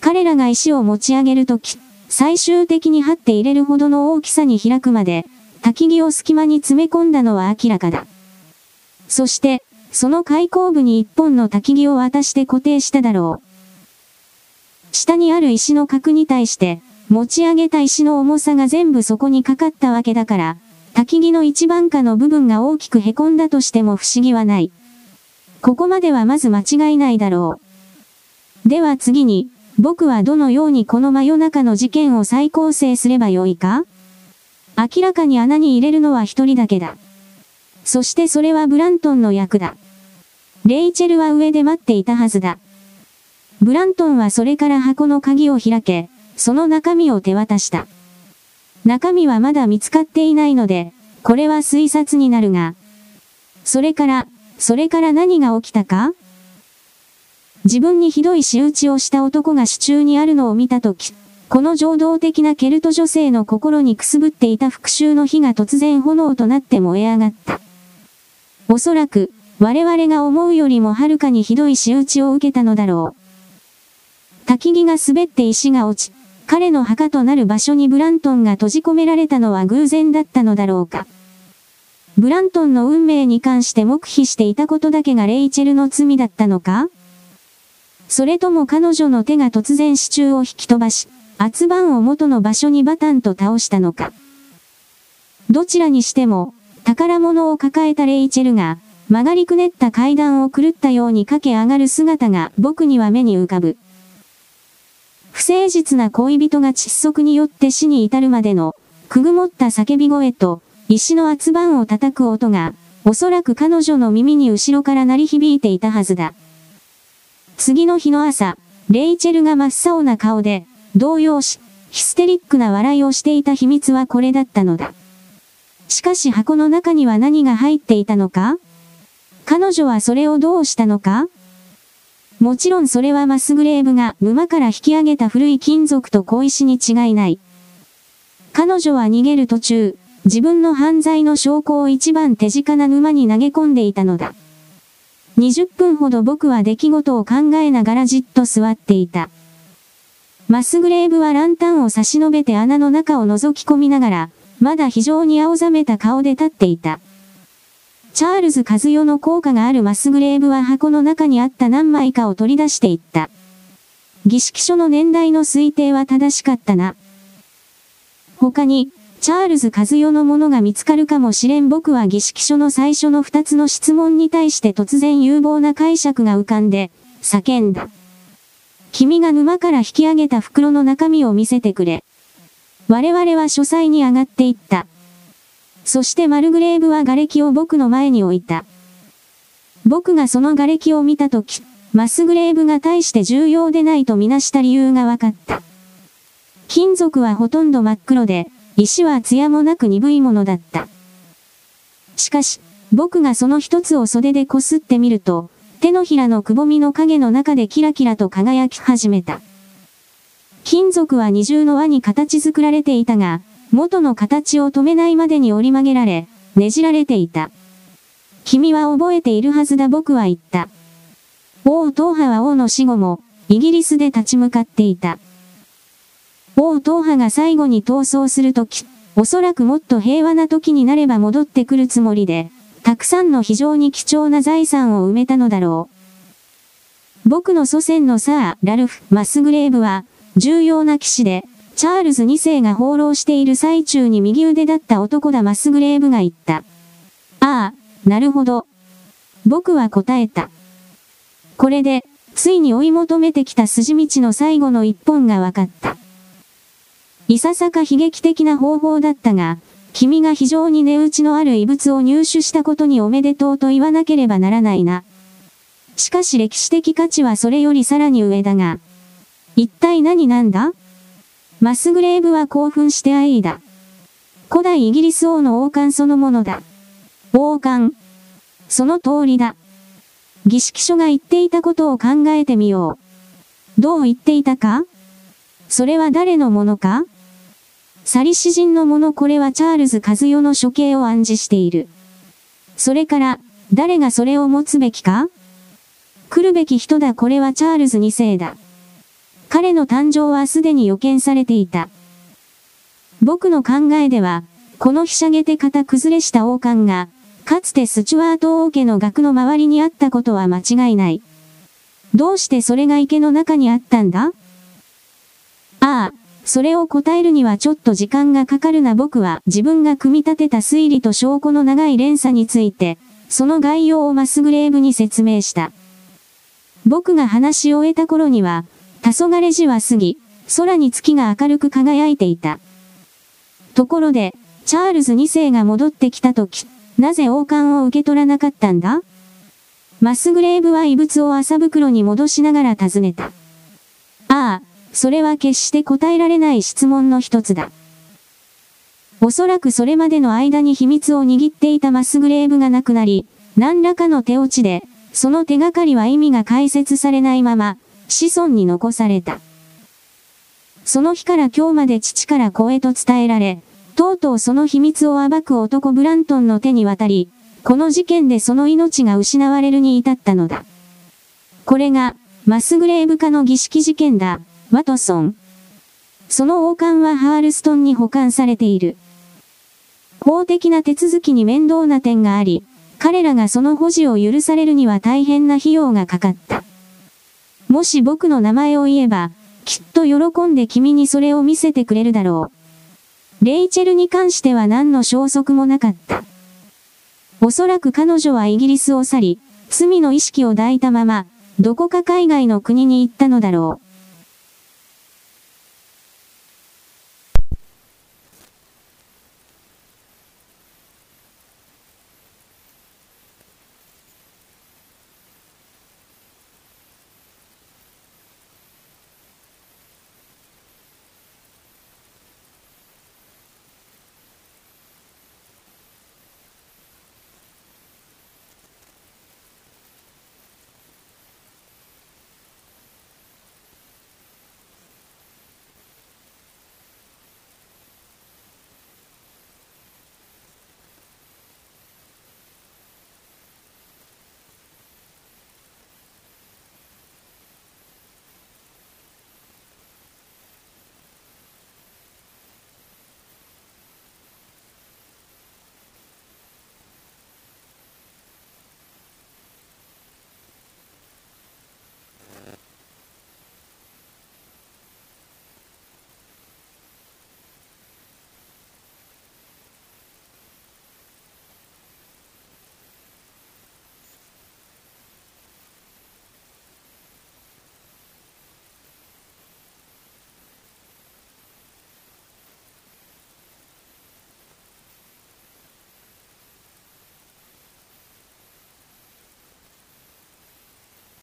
Speaker 1: 彼らが石を持ち上げるとき、最終的に張って入れるほどの大きさに開くまで、焚き木を隙間に詰め込んだのは明らかだ。そして、その開口部に一本の焚き木を渡して固定しただろう。下にある石の角に対して、持ち上げた石の重さが全部そこにかかったわけだから、焚き木の一番下の部分が大きく凹んだとしても不思議はない。ここまではまず間違いないだろう。では次に、僕はどのようにこの真夜中の事件を再構成すればよいか？明らかに穴に入れるのは一人だけだ。そしてそれはブラントンの役だ。レイチェルは上で待っていたはずだ。ブラントンはそれから箱の鍵を開け、その中身を手渡した。中身はまだ見つかっていないので、これは推察になるが。それから、それから何が起きたか？自分にひどい仕打ちをした男が支柱にあるのを見たとき、この情動的なケルト女性の心にくすぶっていた復讐の火が突然炎となって燃え上がった。おそらく、我々が思うよりもはるかにひどい仕打ちを受けたのだろう。焚き木が滑って石が落ち、彼の墓となる場所にブラントンが閉じ込められたのは偶然だったのだろうか。ブラントンの運命に関して黙秘していたことだけがレイチェルの罪だったのか？それとも彼女の手が突然支柱を引き飛ばし、圧盤を元の場所にバタンと倒したのか？どちらにしても、宝物を抱えたレイチェルが、曲がりくねった階段を狂ったように駆け上がる姿が僕には目に浮かぶ。不誠実な恋人が窒息によって死に至るまでの、くぐもった叫び声と、石の圧盤を叩く音が、おそらく彼女の耳に後ろから鳴り響いていたはずだ。次の日の朝、レイチェルが真っ青な顔で、動揺し、ヒステリックな笑いをしていた秘密はこれだったのだ。しかし箱の中には何が入っていたのか？彼女はそれをどうしたのか？もちろんそれはマスグレーブが沼から引き上げた古い金属と小石に違いない。彼女は逃げる途中、自分の犯罪の証拠を一番手近な沼に投げ込んでいたのだ。20分ほど僕は出来事を考えながらじっと座っていた。マスグレーブはランタンを差し伸べて穴の中を覗き込みながら、まだ非常に青ざめた顔で立っていた。チャールズ和代の効果があるマスグレーブは箱の中にあった何枚かを取り出していった。儀式書の年代の推定は正しかったな。他に、チャールズ和代のものが見つかるかもしれん僕は儀式書の最初の二つの質問に対して突然有望な解釈が浮かんで、叫んだ。君が沼から引き上げた袋の中身を見せてくれ。我々は書斎に上がっていった。そしてマルグレーブは瓦礫を僕の前に置いた。僕がその瓦礫を見たとき、マスグレーブが大して重要でないとみなした理由が分かった。金属はほとんど真っ黒で、石は艶もなく鈍いものだった。しかし、僕がその一つを袖でこすってみると、手のひらのくぼみの影の中でキラキラと輝き始めた。金属は二重の輪に形作られていたが、元の形を止めないまでに折り曲げられ、ねじられていた。君は覚えているはずだ僕は言った。王党派は王の死後も、イギリスで立ち向かっていた。王党派が最後に逃走するとき、おそらくもっと平和な時になれば戻ってくるつもりで、たくさんの非常に貴重な財産を埋めたのだろう。僕の祖先のサー・ラルフ・マスグレーブは、重要な騎士で、チャールズ2世が放浪している最中に右腕だった男だマスグレーブが言った。ああ、なるほど。僕は答えた。これで、ついに追い求めてきた筋道の最後の一本が分かった。いささか悲劇的な方法だったが、君が非常に値打ちのある遺物を入手したことにおめでとうと言わなければならないな。しかし歴史的価値はそれよりさらに上だが。一体何なんだ？マスグレーブは興奮してあいだ。古代イギリス王の王冠そのものだ。王冠。その通りだ。儀式書が言っていたことを考えてみよう。どう言っていたか？それは誰のものか？サリ詩人のものこれはチャールズ和代の処刑を暗示している。それから、誰がそれを持つべきか？来るべき人だこれはチャールズ2世だ。彼の誕生はすでに予見されていた。僕の考えでは、このひしゃげて型崩れした王冠が、かつてスチュワート王家の額の周りにあったことは間違いない。どうしてそれが池の中にあったんだ？ああ、それを答えるにはちょっと時間がかかるな僕は自分が組み立てた推理と証拠の長い連鎖について、その概要をマスグレーブに説明した。僕が話し終えた頃には、黄昏時は過ぎ、空に月が明るく輝いていた。ところで、チャールズ2世が戻ってきた時、なぜ王冠を受け取らなかったんだ？マスグレーブは異物を麻袋に戻しながら尋ねた。ああ、それは決して答えられない質問の一つだ。おそらくそれまでの間に秘密を握っていたマスグレーブがなくなり、何らかの手落ちで、その手がかりは意味が解説されないまま、子孫に残された。その日から今日まで父から子へと伝えられ、とうとうその秘密を暴く男ブラントンの手に渡り、この事件でその命が失われるに至ったのだ。これが、マスグレーブ化の儀式事件だ、ワトソン。その王冠はハールストンに保管されている。法的な手続きに面倒な点があり、彼らがその保持を許されるには大変な費用がかかった。もし僕の名前を言えば、きっと喜んで君にそれを見せてくれるだろう。レイチェルに関しては何の消息もなかった。おそらく彼女はイギリスを去り、罪の意識を抱いたまま、どこか海外の国に行ったのだろう。